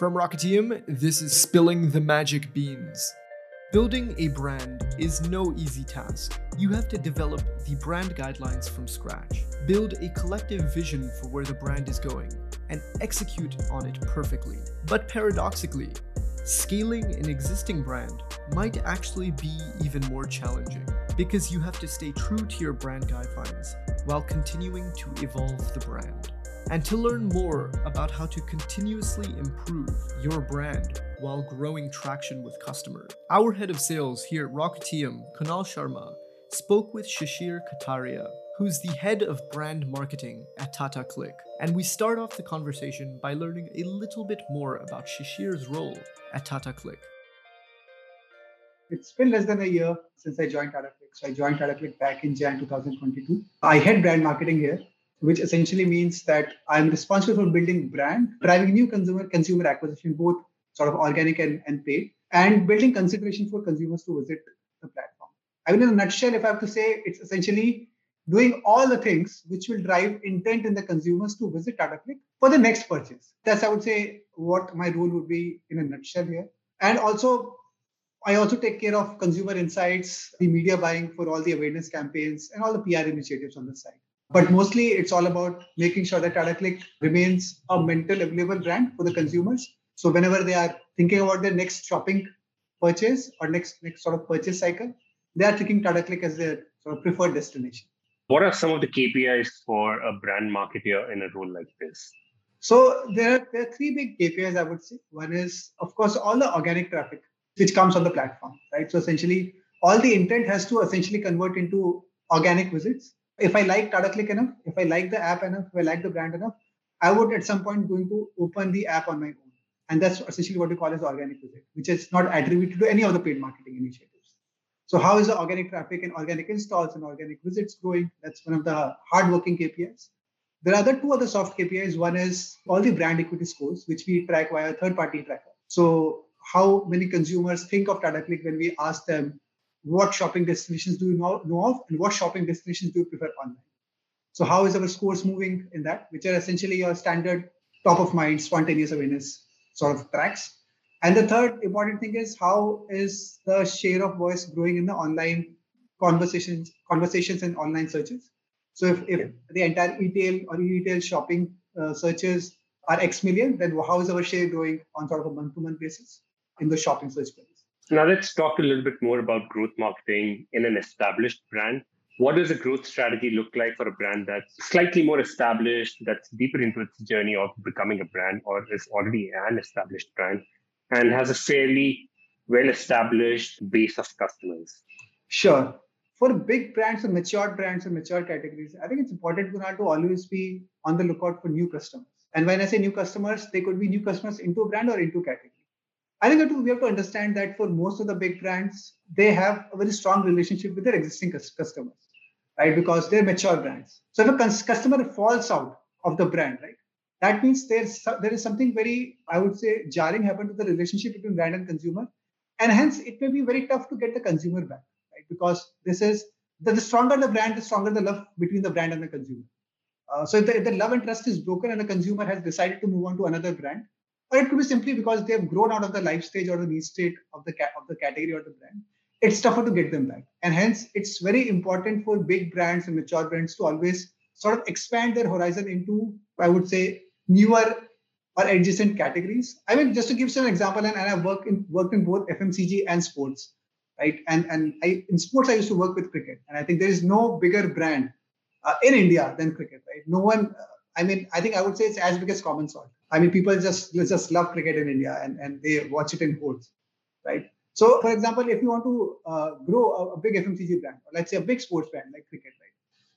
From Rocketium, this is Spilling the Magic Beans. Building a brand is no easy task. You have to develop the brand guidelines from scratch, build a collective vision for where the brand is going, and execute on it perfectly. But paradoxically, scaling an existing brand might actually be even more challenging because you have to stay true to your brand guidelines while continuing to evolve the brand. And to learn more about how to continuously improve your brand while growing traction with customers, our head of sales here at Rocketium, Kunal Sharma, spoke with Shashir Kataria, who's the head of brand marketing at Tata CLiQ. And we start off the conversation by learning a little bit more about Shashir's role at Tata CLiQ. It's been less than a year since I joined Tata CLiQ. So I joined Tata CLiQ back in Jan 2022. I head brand marketing here which essentially means that I'm responsible for building brand, driving new consumer consumer acquisition, both sort of organic and, and paid, and building consideration for consumers to visit the platform. I mean, in a nutshell, if I have to say, it's essentially doing all the things which will drive intent in the consumers to visit Tata CLiQ for the next purchase. That's, I would say, what my role would be in a nutshell here. And also, I also take care of consumer insights, the media buying for all the awareness campaigns, and all the PR initiatives on the side. But mostly it's all about making sure that Tata CLiQ remains a mental available brand for the consumers. So whenever they are thinking about their next shopping purchase or next next sort of purchase cycle, they are thinking Tata CLiQ as their sort of preferred destination. What are some of the KPIs for a brand marketer in a role like this? So there are, there are three big KPIs I would say. One is, of course, all the organic traffic which comes on the platform, right? So essentially, all the intent has to essentially convert into organic visits if I like Tata CLiQ enough, if I like the app enough, if I like the brand enough, I would at some point going to open the app on my own. And that's essentially what we call as organic visit, which is not attributed to any of the paid marketing initiatives. So how is the organic traffic and organic installs and organic visits growing? That's one of the hardworking KPIs. There are other two other soft KPIs. One is all the brand equity scores, which we track via third-party tracker. So how many consumers think of Tata CLiQ when we ask them what shopping destinations do you know, know of and what shopping destinations do you prefer online. So how is our scores moving in that, which are essentially your standard top of mind spontaneous awareness sort of tracks. And the third important thing is how is the share of voice growing in the online conversations, conversations and online searches. So if, if the entire retail or retail shopping uh, searches are X million, then how is our share growing on sort of a month-to-month basis in the shopping search? Now let's talk a little bit more about growth marketing in an established brand. What does a growth strategy look like for a brand that's slightly more established, that's deeper into its journey of becoming a brand or is already an established brand and has a fairly well established base of customers? Sure. For big brands or mature brands or mature categories, I think it's important Kunal, to always be on the lookout for new customers. And when I say new customers, they could be new customers into a brand or into category. I think we have to understand that for most of the big brands, they have a very strong relationship with their existing customers, right? Because they're mature brands. So if a customer falls out of the brand, right, that means there's there is something very, I would say, jarring happened to the relationship between brand and consumer, and hence it may be very tough to get the consumer back, right? Because this is the, the stronger the brand, the stronger the love between the brand and the consumer. Uh, so if the, if the love and trust is broken and the consumer has decided to move on to another brand, or it could be simply because they have grown out of the life stage or the need state of the of the category or the brand. It's tougher to get them back, and hence it's very important for big brands and mature brands to always sort of expand their horizon into, I would say, newer or adjacent categories. I mean, just to give an example, and, and I work in worked in both FMCG and sports, right? And and I in sports I used to work with cricket, and I think there is no bigger brand uh, in India than cricket, right? No one. Uh, I mean, I think I would say it's as big as common salt. I mean, people just just love cricket in India and, and they watch it in hordes, right? So, for example, if you want to uh, grow a, a, big FMCG brand, let's say a big sports brand like cricket, right?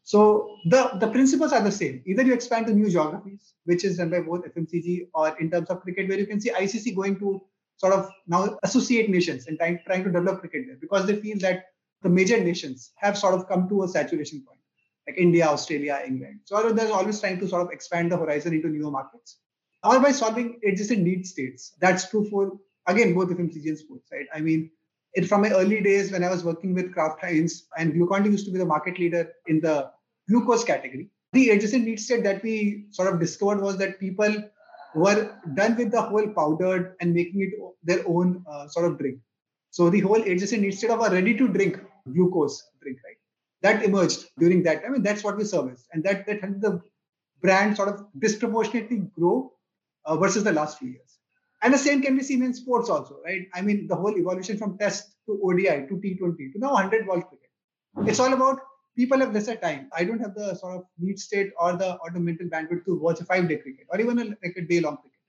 So the, the principles are the same. Either you expand to new geographies, which is done by both FMCG or in terms of cricket, where you can see ICC going to sort of now associate nations and trying, trying to develop cricket there because they feel that the major nations have sort of come to a saturation point, like India, Australia, England. So they're always trying to sort of expand the horizon into newer markets or by solving adjacent need states. That's true for, again, both FMCG and sports, right? I mean, it, from my early days when I was working with Kraft Heinz and Glucon used to be the market leader in the glucose category. The adjacent need state that we sort of discovered was that people were done with the whole powdered and making it their own uh, sort of drink. So the whole adjacent instead of a ready to drink glucose drink, right? That emerged during that time, and that's what we service, and that that helped the brand sort of disproportionately grow uh, versus the last few years. And the same can be seen in sports also, right? I mean, the whole evolution from Test to ODI to T20 to now 100 ball cricket. It's all about people have lesser time. I don't have the sort of need state or the or the mental bandwidth to watch a five day cricket or even a, like a day long cricket.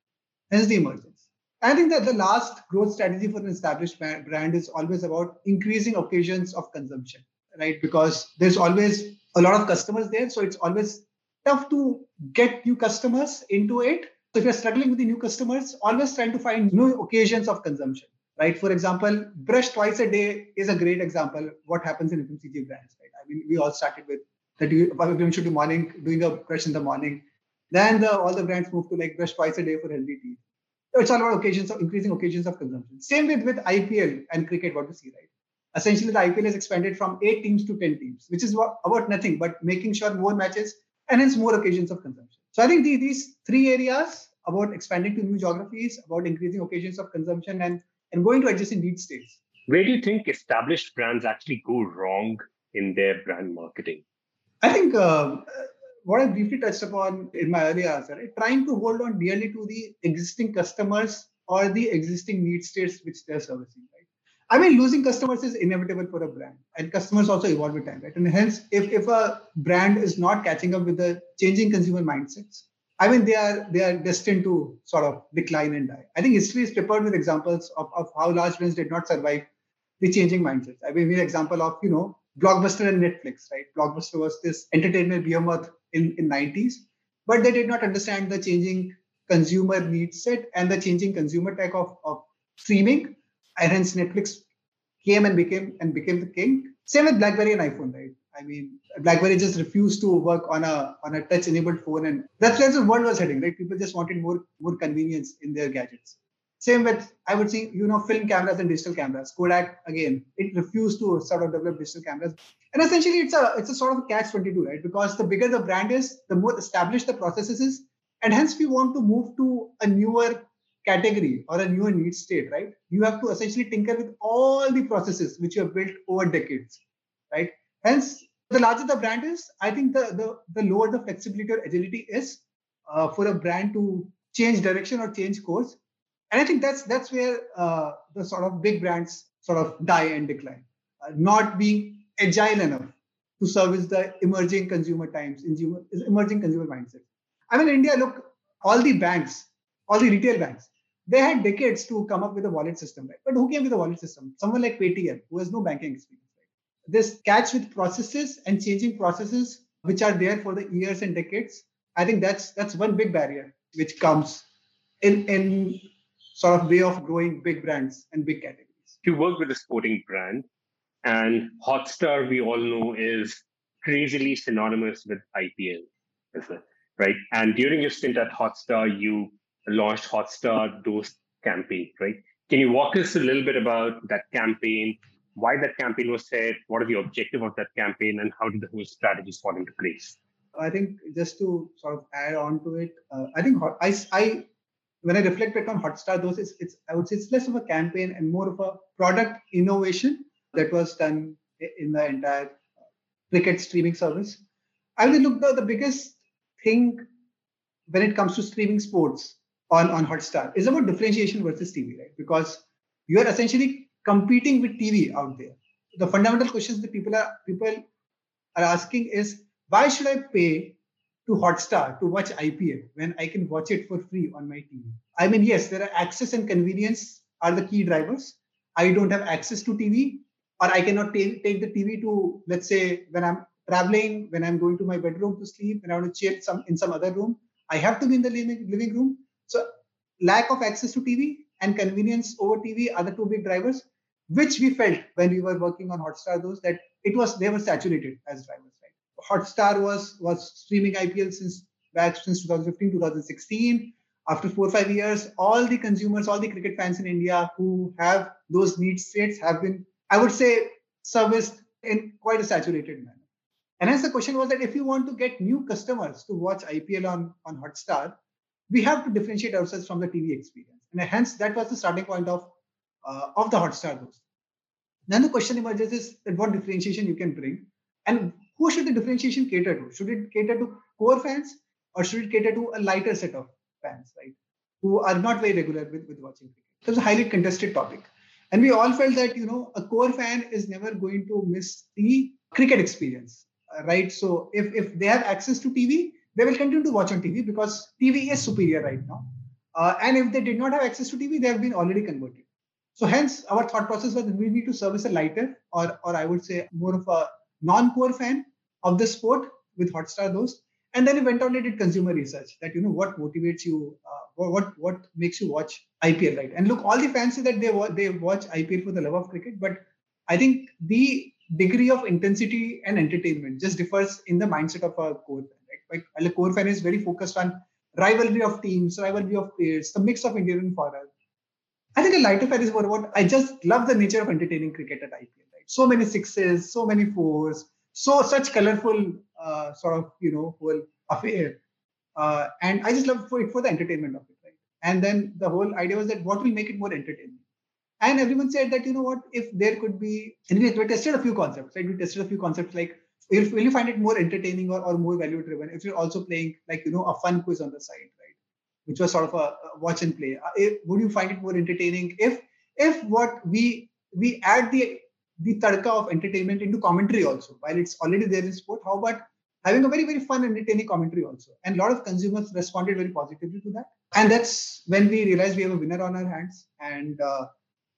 Hence the emergence. I think that the last growth strategy for an established brand is always about increasing occasions of consumption, right? Because there's always a lot of customers there, so it's always tough to get new customers into it. So if you're struggling with the new customers, always trying to find new occasions of consumption, right? For example, brush twice a day is a great example. What happens in FMCG brands, right? I mean, we all started with that you should be morning doing a brush in the morning. Then the, all the brands move to like brush twice a day for healthy teeth. So it's all about occasions of increasing occasions of consumption. Same with with IPL and cricket, what we see, right? Essentially, the IPL has expanded from eight teams to ten teams, which is what, about nothing but making sure more matches and hence more occasions of consumption. So I think the, these three areas about expanding to new geographies, about increasing occasions of consumption, and and going to adjacent need states. Where do you think established brands actually go wrong in their brand marketing? I think uh, what I briefly touched upon in my earlier answer, right? trying to hold on dearly to the existing customers or the existing need states which they're servicing? I mean, losing customers is inevitable for a brand, and customers also evolve with time, right? And hence, if, if a brand is not catching up with the changing consumer mindsets, I mean, they are they are destined to sort of decline and die. I think history is peppered with examples of, of how large brands did not survive the changing mindsets. I mean, we have an example of you know Blockbuster and Netflix, right? Blockbuster was this entertainment behemoth in in 90s, but they did not understand the changing consumer needs set and the changing consumer tech of, of streaming, and hence Netflix came and became and became the king. Same with BlackBerry and iPhone, right? I mean, BlackBerry just refused to work on a on a touch-enabled phone, and that's where the world was heading. Right? People just wanted more more convenience in their gadgets. Same with I would say you know film cameras and digital cameras. Kodak again, it refused to sort of develop digital cameras, and essentially it's a it's a sort of catch twenty two, right? Because the bigger the brand is, the more established the processes is, and hence we want to move to a newer category or a newer need state, right? You have to essentially tinker with all the processes which you have built over decades, right? Hence, the larger the brand is, I think the, the, the lower the flexibility or agility is uh, for a brand to change direction or change course. And I think that's that's where uh, the sort of big brands sort of die and decline, uh, not being agile enough to service the emerging consumer times, emerging consumer mindset. I mean, India, look, all the banks, all the retail banks, they had decades to come up with a wallet system, right? But who came with a wallet system? Someone like Paytm, who has no banking experience this catch with processes and changing processes which are there for the years and decades i think that's that's one big barrier which comes in in sort of way of growing big brands and big categories you work with a sporting brand and hotstar we all know is crazily synonymous with ipl right and during your stint at hotstar you launched hotstar Dost campaign right can you walk us a little bit about that campaign why that campaign was set, what are the objective of that campaign, and how did the whole strategies fall into place? I think just to sort of add on to it, uh, I think I, I when I reflect back on Hotstar, those it's, it's I would say it's less of a campaign and more of a product innovation that was done in the entire cricket streaming service. I would look the, the biggest thing when it comes to streaming sports on on Hotstar is about differentiation versus TV, right? Because you are essentially competing with TV out there. The fundamental questions that people are people are asking is why should I pay to Hotstar to watch IPL when I can watch it for free on my TV? I mean, yes, there are access and convenience are the key drivers. I don't have access to TV, or I cannot take, take the TV to, let's say, when I'm traveling, when I'm going to my bedroom to sleep, when I want to chill some in some other room, I have to be in the living, living room. So lack of access to TV and convenience over TV are the two big drivers which we felt when we were working on Hotstar those that it was they were saturated as drivers right? Hotstar was was streaming IPL since back since 2015 2016 after 4 or 5 years all the consumers all the cricket fans in India who have those need states have been I would say serviced in quite a saturated manner. And hence the question was that if you want to get new customers to watch IPL on on Hotstar we have to differentiate ourselves from the TV experience. And hence, that was the starting point of, uh, of the Hotstar Dost. Then the question emerges is that what differentiation you can bring and who should the differentiation cater to? Should it cater to core fans or should it cater to a lighter set of fans, right? Who are not very regular with, with watching cricket. It was a highly contested topic. And we all felt that, you know, a core fan is never going to miss the cricket experience, uh, right? So if, if they have access to TV, they will continue to watch on TV because TV is superior right now. Uh, and if they did not have access to TV, they have been already converted. So hence our thought process was we need to service a lighter or, or I would say more of a non-core fan of the sport with Hotstar Dost. And then we went on and did consumer research that, you know, what motivates you, uh, what, what makes you watch IPL, right? And look, all the fans say that they, they watch IPL for the love of cricket, but I think the degree of intensity and entertainment just differs in the mindset of a core fan. Like a core fan is very focused on rivalry of teams, rivalry of players, the mix of Indian and foreign. I think a lighter fan is more about I just love the nature of entertaining cricket at IPL. Right? So many sixes, so many fours, so such colorful uh, sort of you know whole affair, uh, and I just love for it for the entertainment of it. Right? And then the whole idea was that what will make it more entertaining and everyone said that, you know what, if there could be, and we tested a few concepts, right? We tested a few concepts like, if, will you find it more entertaining or, or more value driven if you're also playing like, you know, a fun quiz on the side, right? Which was sort of a, a watch and play. Uh, if, would you find it more entertaining if, if what we, we add the, the tadka of entertainment into commentary also, while it's already there in sport, how about having a very, very fun, and entertaining commentary also. And a lot of consumers responded very positively to that. And that's when we realized we have a winner on our hands. And uh,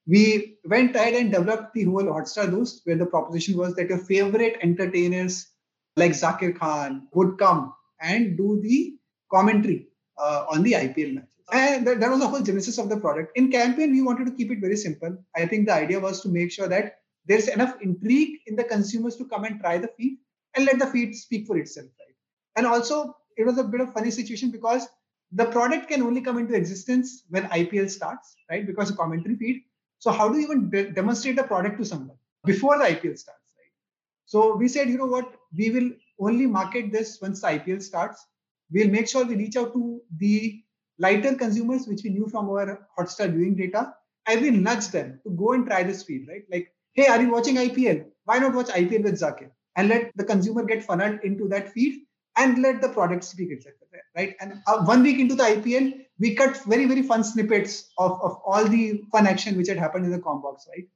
we went ahead and developed the whole Hotstar Dost, where the proposition was that your favorite entertainers like Zakir Khan would come and do the commentary uh, on the IPL matches. And that, that was the whole genesis of the product. In campaign, we wanted to keep it very simple. I think the idea was to make sure that there's enough intrigue in the consumers to come and try the feed and let the feed speak for itself, right? And also, it was a bit of funny situation because the product can only come into existence when IPL starts, right? Because a commentary feed so how do you even de- demonstrate a product to someone before the IPL starts, right? So we said, you know what, we will only market this once the IPL starts. We'll make sure we reach out to the lighter consumers, which we knew from our Hotstar viewing data, and we nudge them to go and try this feed, right? Like, hey, are you watching IPL? Why not watch IPL with Zakir? And let the consumer get funneled into that feed and let the product speak itself, right? And uh, one week into the IPL, we cut very very fun snippets of, of all the fun action which had happened in the com box right?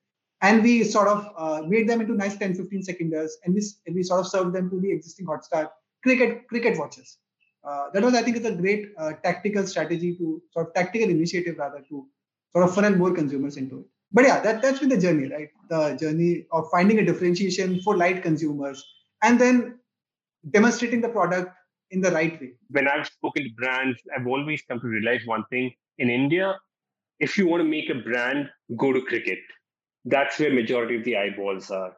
And we sort of uh, made them into nice 10 15 seconders and we, we sort of served them to the existing hotstar cricket cricket watchers. Uh, that was i think is a great uh, tactical strategy to sort of tactical initiative rather to sort of funnel more consumers into it. But yeah that, that's been the journey right? The journey of finding a differentiation for light consumers and then demonstrating the product in the right way. When I've spoken to brands, I've always come to realize one thing. In India, if you want to make a brand, go to cricket. That's where majority of the eyeballs are.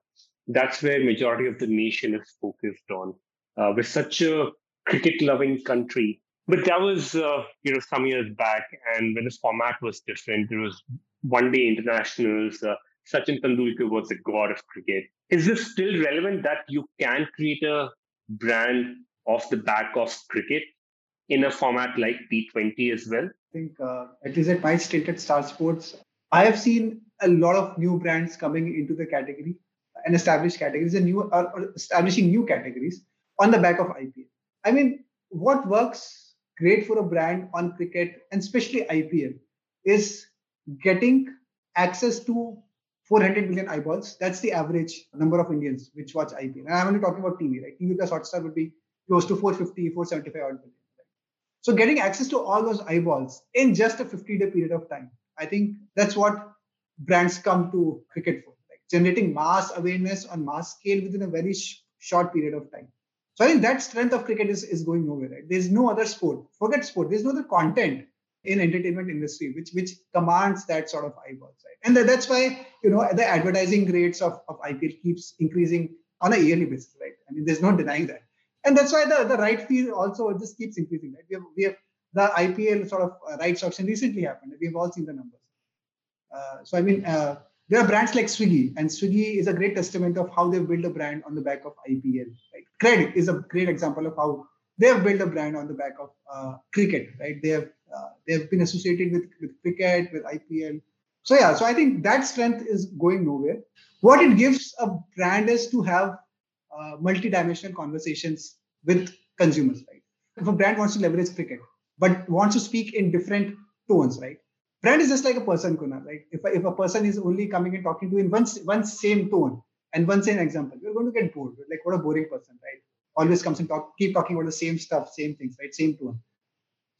That's where majority of the nation is focused on. Uh, we're such a cricket-loving country, but that was uh, you know some years back, and when this format was different, there was one-day internationals. Uh, Sachin Tendulkar was the god of cricket. Is this still relevant that you can create a brand off the back of cricket in a format like T20 as well? I think, uh, at least at my stint at Star Sports, I have seen a lot of new brands coming into the category and established categories and new or establishing new categories on the back of IPL. I mean, what works great for a brand on cricket and especially IPL is getting access to 400 million eyeballs. That's the average number of Indians which watch IPL. And I'm only talking about TV, right? TV plus Hotstar would be close to 450, 475 odd billion. So getting access to all those eyeballs in just a 50 day period of time, I think that's what brands come to cricket for, like generating mass awareness on mass scale within a very sh- short period of time. So I think that strength of cricket is, is going nowhere. Right? There's no other sport. Forget sport. There's no other content in entertainment industry which which commands that sort of eyeballs. Right? And that's why you know the advertising rates of, of IPL keeps increasing on a yearly basis. Right? I mean, there's no denying that and that's why the, the right fee also just keeps increasing. Right? We have we have the IPL sort of uh, rights auction recently happened. We've all seen the numbers. Uh, so I mean, uh, there are brands like Swiggy, and Swiggy is a great testament of how they build a brand on the back of IPL. Right? CRED is a great example of how they have built a brand on the back of uh, cricket, right? They have uh, they have been associated with, with cricket, with IPL. So yeah, so I think that strength is going nowhere. What it gives a brand is to have uh, multi-dimensional conversations with consumers, right? If a brand wants to leverage cricket, but wants to speak in different tones, right? Brand is just like a person, Kunal, right? If, if a person is only coming and talking to you in one, one same tone and one same example, you're going to get bored. Like, what a boring person, right? Always comes and talk, keep talking about the same stuff, same things, right? Same tone.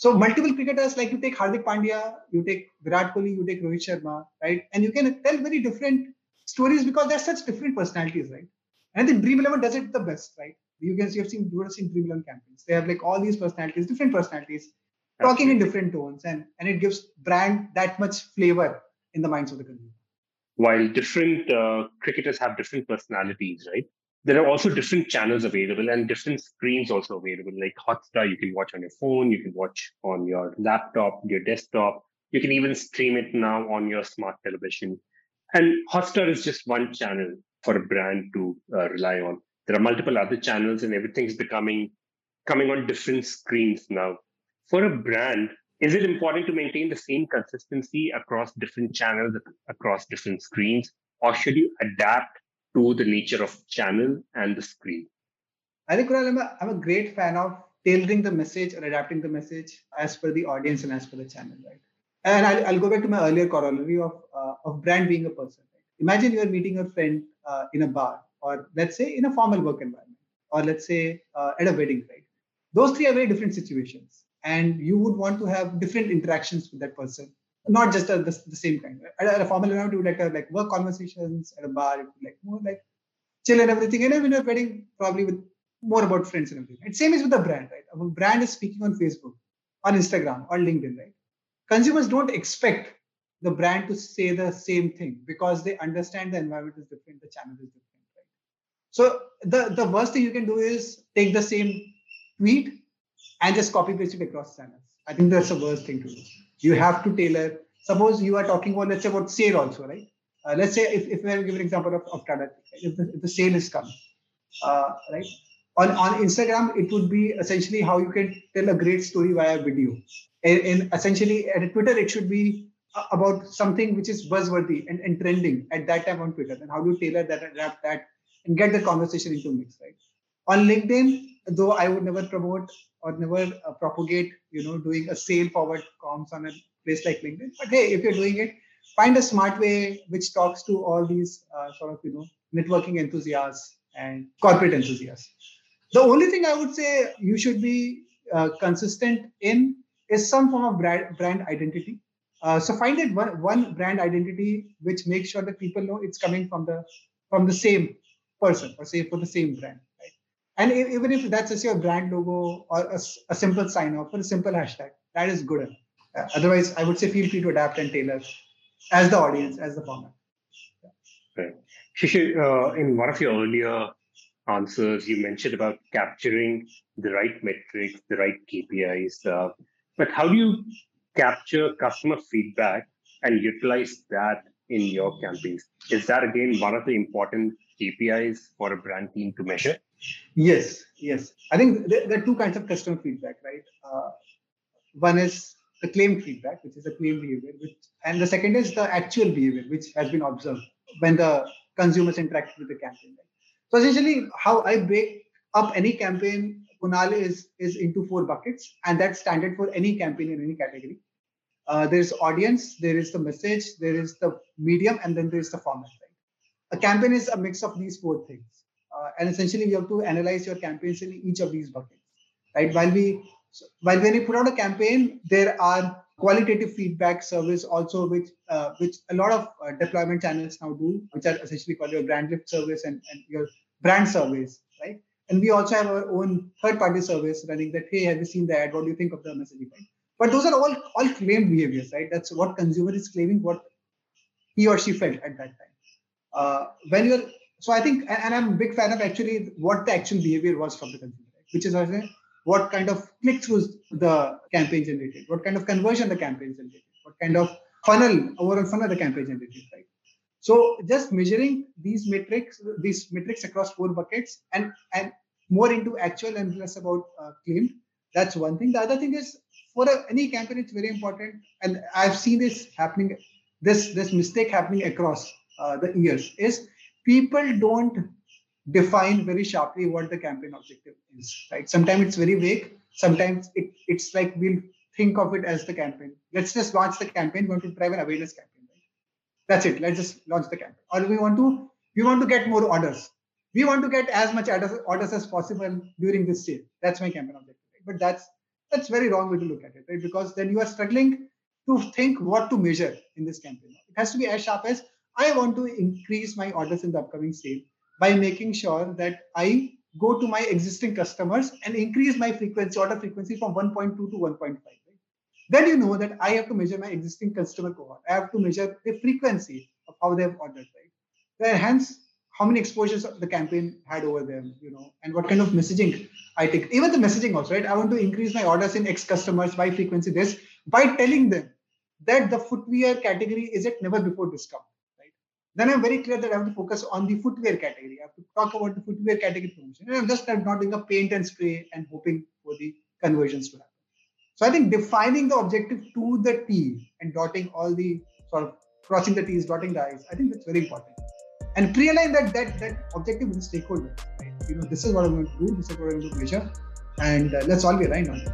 So multiple cricketers, like you take Hardik Pandya, you take Virat Kohli, you take Rohit Sharma, right? And you can tell very different stories because they're such different personalities, right? And I think Dream Eleven does it the best, right? You guys, you have seen, you would have seen Dream Eleven campaigns. They have like all these personalities, different personalities, talking in different tones and and it gives brand that much flavor in the minds of the consumer while different uh, cricketers have different personalities right there are also different channels available and different screens also available. Like hotstar you can watch on your phone you can watch on your laptop your desktop. You can even stream it now on your smart television. And hotstar is just one channel for a brand to uh, rely on. There are multiple other channels and everything's becoming coming on different screens now. For a brand, is it important to maintain the same consistency across different channels, across different screens, or should you adapt to the nature of channel and the screen? I think Kunal, I'm a, I'm a great fan of tailoring the message or adapting the message as per the audience and as per the channel, right? And I'll, I'll go back to my earlier corollary of, uh, of brand being a person. Right? Imagine you're meeting a friend uh, in a bar, or let's say in a formal work environment, or let's say uh, at a wedding, right? Those three are very different situations and you would want to have different interactions with that person not just a, the, the same kind at, at a formal environment you would like to like work conversations at a bar it would like more like chill and everything. And when you're wedding probably with more about friends and everything and same is with the brand right? A brand is speaking on facebook on instagram on linkedin right? Consumers don't expect the brand to say the same thing because they understand the environment is different the channel is different right? So the the worst thing you can do is take the same tweet and just copy paste it across channels. I think that's the worst thing to do. You have to tailor. Suppose you are talking about, let's say, about sale also, right? Uh, let's say if, if we give an example of, of Tata, if the, if the sale is coming, uh, right? On, on Instagram, it would be essentially how you can tell a great story via video. And, in essentially at Twitter, it should be about something which is buzzworthy and, and trending at that time on Twitter. And how do you tailor that, and adapt that, and get the conversation into mix, right? On LinkedIn, though I would never promote or never uh, propagate, you know, doing a sale forward comms on a place like LinkedIn. But hey, if you're doing it, find a smart way which talks to all these uh, sort of, you know, networking enthusiasts and corporate enthusiasts. The only thing I would say you should be uh, consistent in is some form of brand, brand identity. Uh, so find it one, one brand identity which makes sure that people know it's coming from the from the same person or say for the same brand. And even if that's just your brand logo or a, a simple sign off or a simple hashtag, that is good enough. Uh, otherwise, I would say feel free to adapt and tailor as the audience, as the format. Right. Uh, in one of your earlier answers, you mentioned about capturing the right metrics, the right KPIs. Uh, but how do you capture customer feedback and utilize that in your campaigns? Is that again one of the important KPIs for a brand team to measure? Yes, yes. I think there, are two kinds of customer feedback, right? Uh, one is the claim feedback, which is the claim behavior, which, and the second is the actual behavior, which has been observed when the consumers interact with the campaign. Right? So essentially, how I break up any campaign, Kunal, is is into four buckets, and that's standard for any campaign in any category. Uh, there is audience, there is the message, there is the medium, and then there is the format. A campaign is a mix of these four things. Uh, and essentially you have to analyze your campaigns in each of these buckets right? While we while when you put out a campaign there are qualitative feedback service also which uh, which a lot of uh, deployment channels now do which are essentially called your brand lift service and, and your brand surveys right? And we also have our own third party service running that hey have you seen the ad? What do you think of the messaging right but those are all all claimed behaviors right? That's what consumer is claiming what he or she felt at that time uh, when you're so I think, and I'm a big fan of actually what the actual behavior was from the consumer, which is what kind of click-throughs the campaign generated, what kind of conversion the campaign generated, what kind of funnel, overall funnel the campaign generated, right? So just measuring these metrics, these metrics across four buckets, and and more into actual and less about uh, claim. That's one thing. The other thing is for a, any campaign, it's very important, and I've seen this happening, this this mistake happening across uh, the years is people don't define very sharply what the campaign objective is. Right? Sometimes it's very vague. Sometimes it, it's like we'll think of it as the campaign. Let's just launch the campaign. We want to drive an awareness campaign. Right? That's it. Let's just launch the campaign. Or we want to we want to get more orders. We want to get as much orders, orders as possible during this sale. That's my campaign objective. Right? But that's that's very wrong way to look at it, right? Because then you are struggling to think what to measure in this campaign. It has to be as sharp as I want to increase my orders in the upcoming sale by making sure that I go to my existing customers and increase my frequency, order frequency from 1.2 to 1.5. Right? Then you know that I have to measure my existing customer cohort. I have to measure the frequency of how they have ordered, right? Then hence how many exposures the campaign had over them, you know, and what kind of messaging I take. Even the messaging also, right? I want to increase my orders in X customers by frequency this by telling them that the footwear category is at never before discount, right? Then I'm very clear that I have to focus on the footwear category. I have to talk about the footwear category promotion. And I'm just not doing a paint and spray and hoping for the conversions to happen. So I think defining the objective to the T and dotting all the sort of crossing the T's, dotting the I's, I think that's very important and pre-align that that that objective with the stakeholder. Right? You know, this is what I'm going to do. This is what I'm going to measure, and uh, let's all be aligned on it.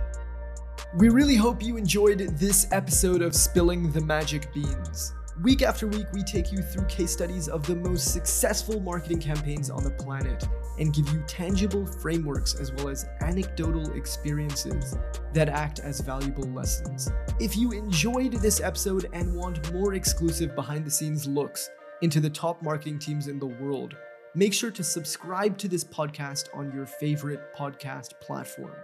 We really hope you enjoyed this episode of Spilling the Magic Beans. Week after week, we take you through case studies of the most successful marketing campaigns on the planet and give you tangible frameworks as well as anecdotal experiences that act as valuable lessons. If you enjoyed this episode and want more exclusive behind the scenes looks, into the top marketing teams in the world, make sure to subscribe to this podcast on your favorite podcast platform.